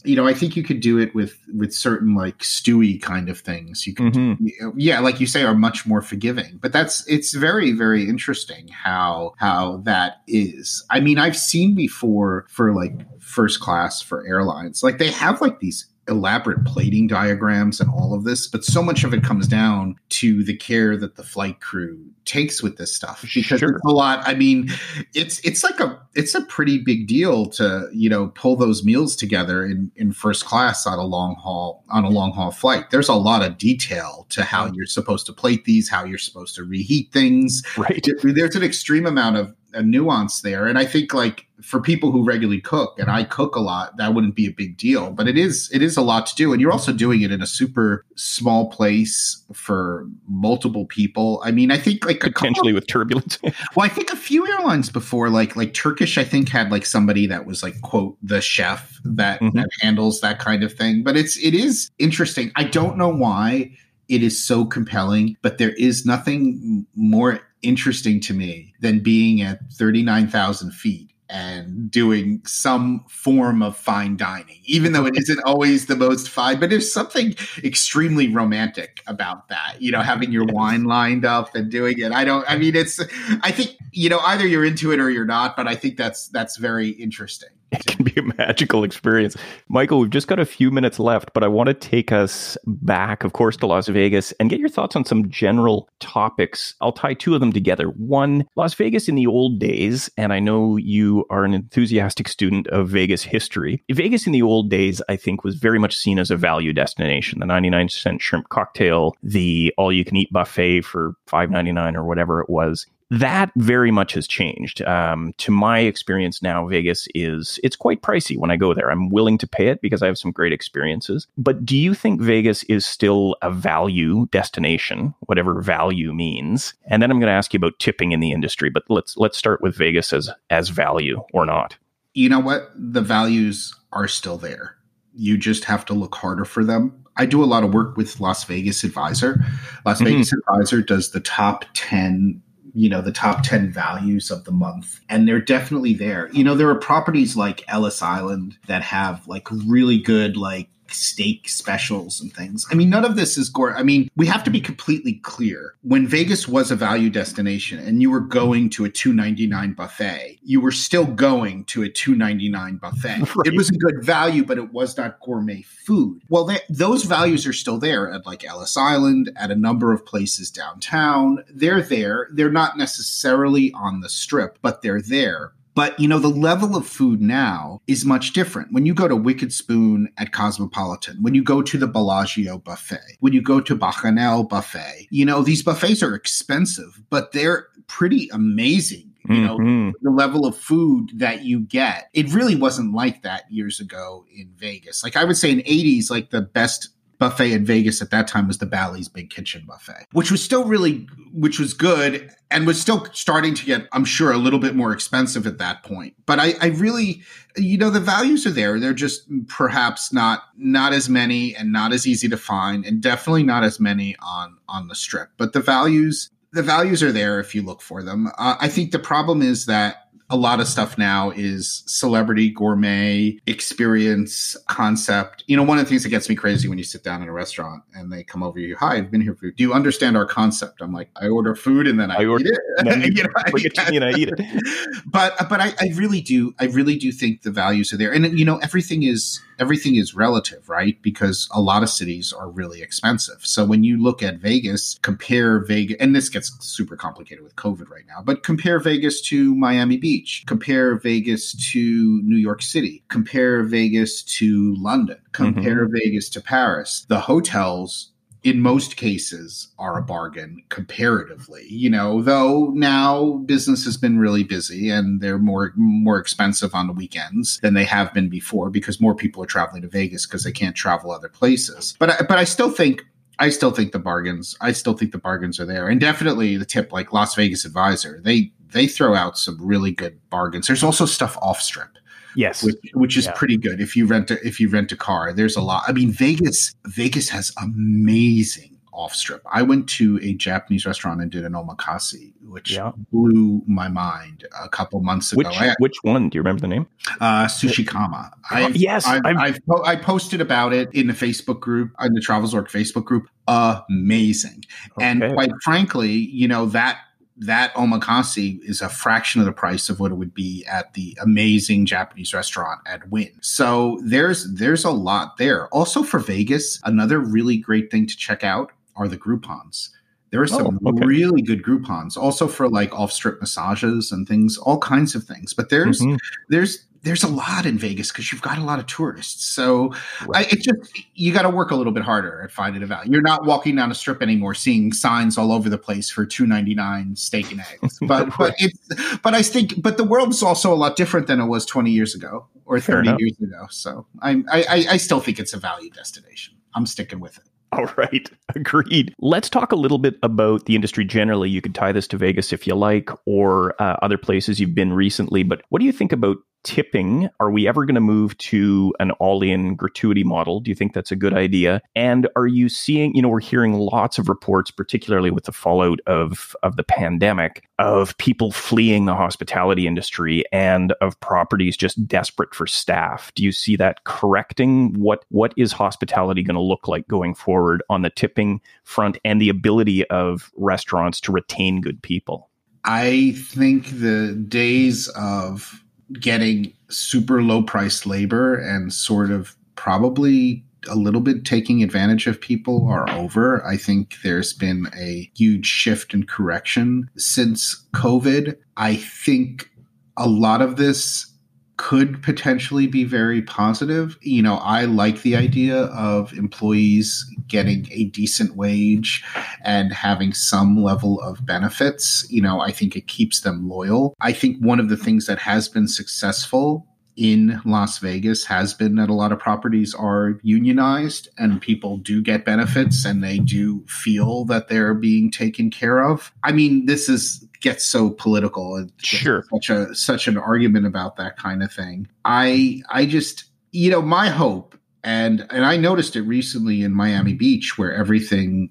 you know, I think you could do it with with certain like stewy kind of things. You can, mm-hmm. yeah, like you say, are much more forgiving. But that's it's very very interesting how how that is. I mean, I've seen before for like first class for airlines, like they have like these elaborate plating diagrams and all of this, but so much of it comes down to the care that the flight crew takes with this stuff because sure. it's a lot. I mean, it's it's like a it's a pretty big deal to you know pull those meals together in in first class on a long haul on a long haul flight. There's a lot of detail to how mm. you're supposed to plate these, how you're supposed to reheat things. Right. There's an extreme amount of a nuance there. And I think like for people who regularly cook, and I cook a lot, that wouldn't be a big deal. But it is it is a lot to do, and you're also doing it in a super small place for multiple people. I mean, I think like potentially with turbulence. well, I think a few airlines before, like like Turkish, I think had like somebody that was like quote the chef that, mm-hmm. that handles that kind of thing. But it's it is interesting. I don't know why it is so compelling, but there is nothing more interesting to me than being at 39,000 feet and doing some form of fine dining, even though it isn't always the most fine, but there's something extremely romantic about that, you know, having your wine lined up and doing it. I don't, I mean, it's, I think, you know, either you're into it or you're not, but I think that's, that's very interesting. It can be a magical experience. Michael, we've just got a few minutes left, but I want to take us back, of course, to Las Vegas and get your thoughts on some general topics. I'll tie two of them together. One, Las Vegas in the old days, and I know you are an enthusiastic student of Vegas history. Vegas in the old days, I think, was very much seen as a value destination. The 99 cent shrimp cocktail, the all you can eat buffet for $5.99 or whatever it was that very much has changed. Um, to my experience now, Vegas is it's quite pricey when I go there. I'm willing to pay it because I have some great experiences. But do you think Vegas is still a value destination, whatever value means? And then I'm going to ask you about tipping in the industry. But let's let's start with Vegas as as value or not. You know what? The values are still there. You just have to look harder for them. I do a lot of work with Las Vegas Advisor. Las mm-hmm. Vegas Advisor does the top 10 you know the top 10 values of the month and they're definitely there. You know there are properties like ellis island that have like really good like steak specials and things. I mean, none of this is gore. I mean, we have to be completely clear. When Vegas was a value destination and you were going to a 299 buffet, you were still going to a 299 buffet. Right. It was a good value, but it was not gourmet food. Well, they, those values are still there at like Ellis Island, at a number of places downtown. They're there. They're not necessarily on the strip, but they're there. But you know, the level of food now is much different. When you go to Wicked Spoon at Cosmopolitan, when you go to the Bellagio buffet, when you go to Bacchanal buffet, you know, these buffets are expensive, but they're pretty amazing you know mm-hmm. the level of food that you get it really wasn't like that years ago in vegas like i would say in 80s like the best buffet in Vegas at that time was the Bally's Big Kitchen buffet, which was still really, which was good and was still starting to get, I'm sure, a little bit more expensive at that point. But I, I really, you know, the values are there. They're just perhaps not not as many and not as easy to find, and definitely not as many on on the strip. But the values, the values are there if you look for them. Uh, I think the problem is that a lot of stuff now is celebrity gourmet experience concept. You know, one of the things that gets me crazy when you sit down in a restaurant and they come over you, hi, I've been here for. Do you understand our concept? I'm like, I order food and then I, I order, eat it. you, know, I, it I eat it. but but I, I really do I really do think the values are there, and you know, everything is everything is relative, right? Because a lot of cities are really expensive. So when you look at Vegas, compare Vegas, and this gets super complicated with COVID right now, but compare Vegas to Miami Beach, compare Vegas to New York City, compare Vegas to London, compare mm-hmm. Vegas to Paris. The hotels in most cases are a bargain comparatively you know though now business has been really busy and they're more more expensive on the weekends than they have been before because more people are traveling to Vegas because they can't travel other places. But I, but I still think I still think the bargains I still think the bargains are there. And definitely the tip like Las Vegas advisor they they throw out some really good bargains. There's also stuff off strip Yes, which, which is yeah. pretty good if you rent a if you rent a car. There's a lot. I mean, Vegas Vegas has amazing off strip. I went to a Japanese restaurant and did an omakase, which yeah. blew my mind a couple months ago. Which, I, which one? Do you remember the name? Uh, Sushi Kame. I yes, I've, I've, I've, i posted about it in the Facebook group, in the Travelzork Facebook group. Amazing, okay. and quite frankly, you know that that omakase is a fraction of the price of what it would be at the amazing Japanese restaurant at Wynn. So there's there's a lot there. Also for Vegas, another really great thing to check out are the Groupons. There are some oh, okay. really good Groupons, also for like off strip massages and things, all kinds of things. But there's mm-hmm. there's there's a lot in Vegas because you've got a lot of tourists. So right. I, it's just you got to work a little bit harder at finding a value. You're not walking down a strip anymore, seeing signs all over the place for two ninety nine steak and eggs. But right. but it's but I think but the world is also a lot different than it was twenty years ago or thirty years ago. So I, I I still think it's a value destination. I'm sticking with it. All right, agreed. Let's talk a little bit about the industry generally. You could tie this to Vegas if you like, or uh, other places you've been recently. But what do you think about tipping, are we ever going to move to an all in gratuity model? Do you think that's a good idea? And are you seeing, you know, we're hearing lots of reports, particularly with the fallout of, of the pandemic, of people fleeing the hospitality industry and of properties just desperate for staff. Do you see that correcting? What what is hospitality going to look like going forward on the tipping front and the ability of restaurants to retain good people? I think the days of getting super low priced labor and sort of probably a little bit taking advantage of people are over. I think there's been a huge shift and correction since COVID. I think a lot of this could potentially be very positive. You know, I like the idea of employees getting a decent wage and having some level of benefits. You know, I think it keeps them loyal. I think one of the things that has been successful in Las Vegas has been that a lot of properties are unionized and people do get benefits and they do feel that they're being taken care of. I mean, this is gets so political and sure such a such an argument about that kind of thing. I I just you know, my hope and and I noticed it recently in Miami Beach where everything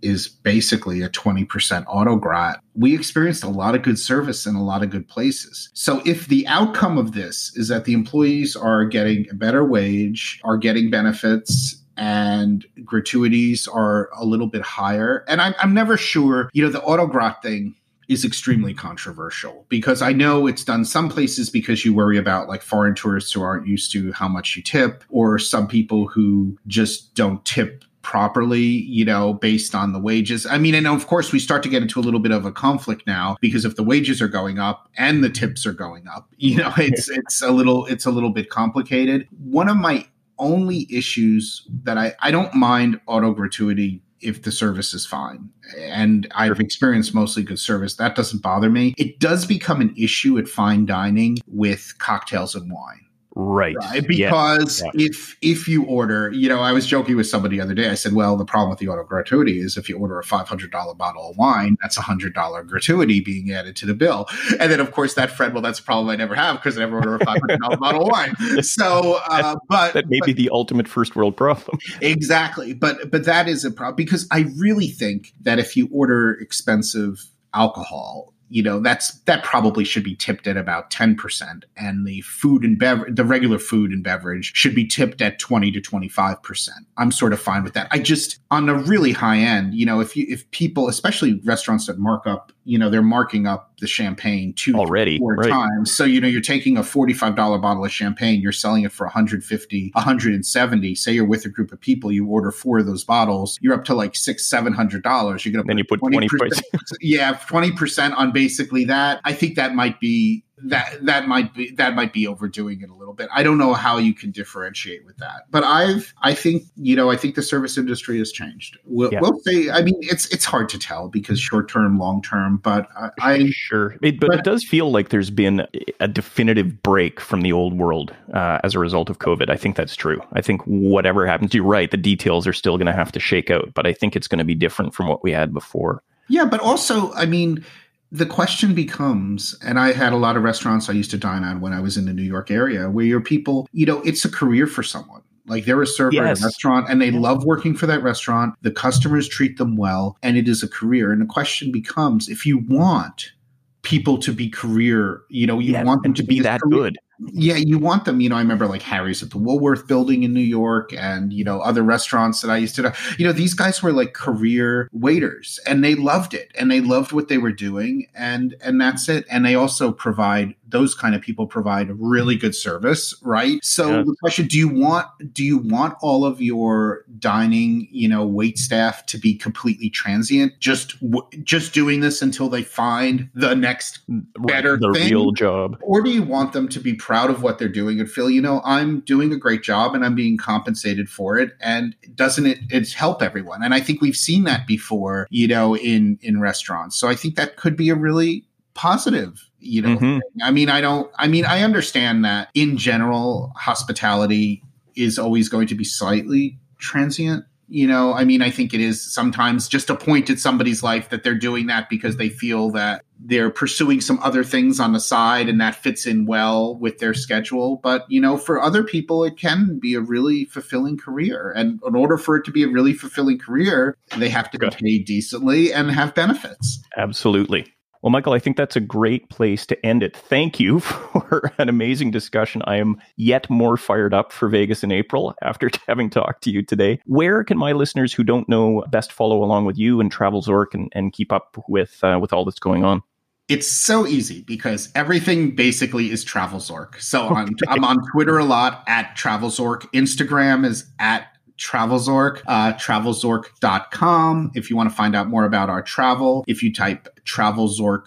is basically a 20% autograt. We experienced a lot of good service in a lot of good places. So if the outcome of this is that the employees are getting a better wage, are getting benefits, and gratuities are a little bit higher. And I'm, I'm never sure, you know, the autograt thing is extremely controversial because I know it's done some places because you worry about like foreign tourists who aren't used to how much you tip, or some people who just don't tip properly, you know, based on the wages. I mean, and of course, we start to get into a little bit of a conflict now because if the wages are going up and the tips are going up, you know, it's it's a little it's a little bit complicated. One of my only issues that I I don't mind auto gratuity if the service is fine. And I've experienced mostly good service. That doesn't bother me. It does become an issue at fine dining with cocktails and wine Right. right? Because yeah. if if you order, you know, I was joking with somebody the other day. I said, well, the problem with the auto gratuity is if you order a five hundred dollar bottle of wine, that's a hundred dollar gratuity being added to the bill. And then of course that friend, well, that's a problem I never have because I never order a five hundred dollar bottle of wine. So, uh, but that may but, be the ultimate first world problem. exactly, but but that is a problem because I really think that if you order expensive alcohol you know that's that probably should be tipped at about 10% and the food and beverage the regular food and beverage should be tipped at 20 to 25% i'm sort of fine with that. I just on a really high end you know if you if people especially restaurants that mark up you know they're marking up the champagne two already four right. times. So you know you're taking a $45 bottle of champagne you're selling it for 150 170 say you're with a group of people you order four of those bottles you're up to like six seven hundred dollars. You're gonna then you put twenty percent, yeah 20% on basically that. I think that might be that that might be that might be overdoing it a little bit. I don't know how you can differentiate with that, but I've I think you know I think the service industry has changed. We'll, yeah. we'll say I mean it's it's hard to tell because short term, long term, but I, I sure, it, but, but, it does feel like there's been a definitive break from the old world uh, as a result of COVID. I think that's true. I think whatever happens, you're right. The details are still going to have to shake out, but I think it's going to be different from what we had before. Yeah, but also I mean the question becomes, and I had a lot of restaurants I used to dine on when I was in the New York area, where your people, you know, it's a career for someone. Like they're a server yes. at a restaurant and they love working for that restaurant. The customers treat them well and it is a career. And the question becomes if you want people to be career, you know, you want them to be, be that career, good yeah, you want them. You know, I remember like Harry's at the Woolworth building in New York and, you know, other restaurants that I used to, you know, these guys were like career waiters and they loved it and they loved what they were doing. And, and that's it. And they also provide those kind of people provide really mm-hmm. good service, right? So yeah. the question, do you want do you want all of your dining, you know, wait staff to be completely transient, just just doing this until they find the next mm, better the thing? real job? Or do you want them to be proud of what they're doing and feel, you know, I'm doing a great job and I'm being compensated for it and doesn't it it's help everyone? And I think we've seen that before, you know, in in restaurants. So I think that could be a really positive you know mm-hmm. i mean i don't i mean i understand that in general hospitality is always going to be slightly transient you know? I mean i think it is sometimes just a point in somebody's life that they're doing that because they feel that they're pursuing some other things on the side and that fits in well with their schedule. But you know for other people it can be a really fulfilling career. And in order for it to be a really fulfilling career they have to Good. be paid decently and have benefits. Absolutely well, Michael, I think that's a great place to end it. Thank you for an amazing discussion. I am yet more fired up for Vegas in April after having talked to you today. Where can my listeners who don't know best follow along with you and Travel Zork and, and keep up with uh, with all that's going on? It's so easy because everything basically is Travel Zork. So okay. I'm, I'm on Twitter a lot at Travel Zork. Instagram is at TravelZork, uh, travelzork.com. If you want to find out more about our travel, if you type TravelZork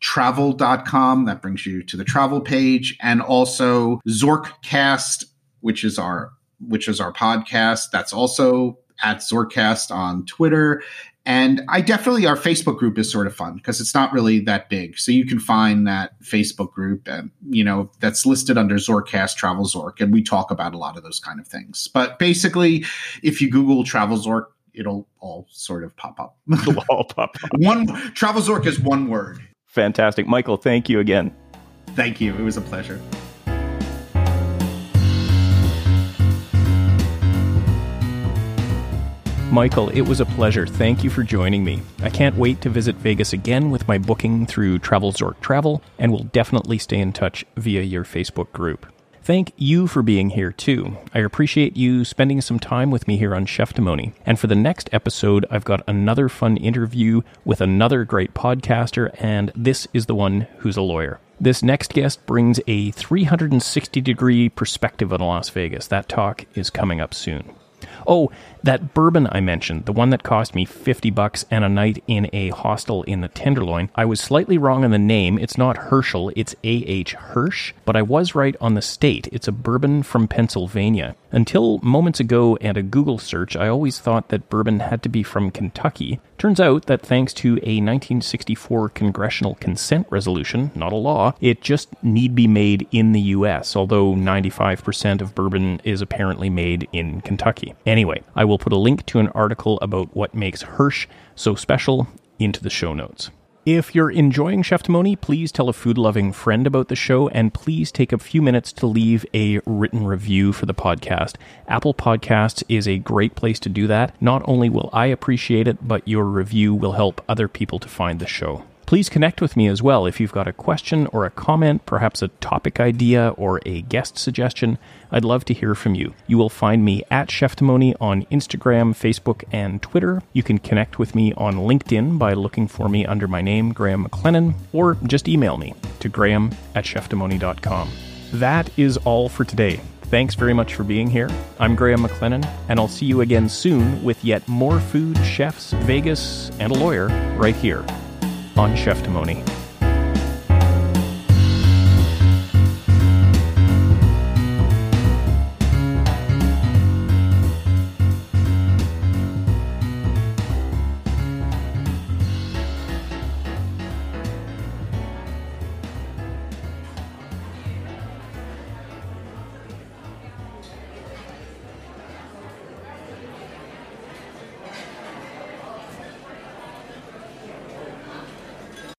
travel.com, that brings you to the travel page and also Zorkcast, which is our which is our podcast. That's also at Zorkcast on Twitter. And I definitely, our Facebook group is sort of fun because it's not really that big. So you can find that Facebook group and, you know, that's listed under Zorkcast Travel Zork. And we talk about a lot of those kind of things. But basically, if you Google Travel Zork, it'll all sort of pop up. It'll all pop up. one Travel Zork is one word. Fantastic. Michael, thank you again. Thank you. It was a pleasure. Michael, it was a pleasure. Thank you for joining me. I can't wait to visit Vegas again with my booking through Travel Zork Travel, and will definitely stay in touch via your Facebook group. Thank you for being here too. I appreciate you spending some time with me here on Cheftimony. And for the next episode, I've got another fun interview with another great podcaster, and this is the one who's a lawyer. This next guest brings a 360 degree perspective on Las Vegas. That talk is coming up soon. Oh, that bourbon I mentioned, the one that cost me 50 bucks and a night in a hostel in the Tenderloin, I was slightly wrong on the name. It's not Herschel, it's A.H. Hirsch, but I was right on the state. It's a bourbon from Pennsylvania. Until moments ago and a Google search, I always thought that bourbon had to be from Kentucky. Turns out that thanks to a 1964 congressional consent resolution, not a law, it just need be made in the US, although 95% of bourbon is apparently made in Kentucky. Anyway, I will will put a link to an article about what makes Hirsch so special into the show notes. If you're enjoying Cheftimony, please tell a food loving friend about the show and please take a few minutes to leave a written review for the podcast. Apple Podcasts is a great place to do that. Not only will I appreciate it, but your review will help other people to find the show. Please connect with me as well if you've got a question or a comment, perhaps a topic idea or a guest suggestion. I'd love to hear from you. You will find me at Cheftimony on Instagram, Facebook, and Twitter. You can connect with me on LinkedIn by looking for me under my name, Graham McLennan, or just email me to graham at cheftimony.com. That is all for today. Thanks very much for being here. I'm Graham McLennan, and I'll see you again soon with yet more food, chefs, Vegas, and a lawyer right here on Cheftimony.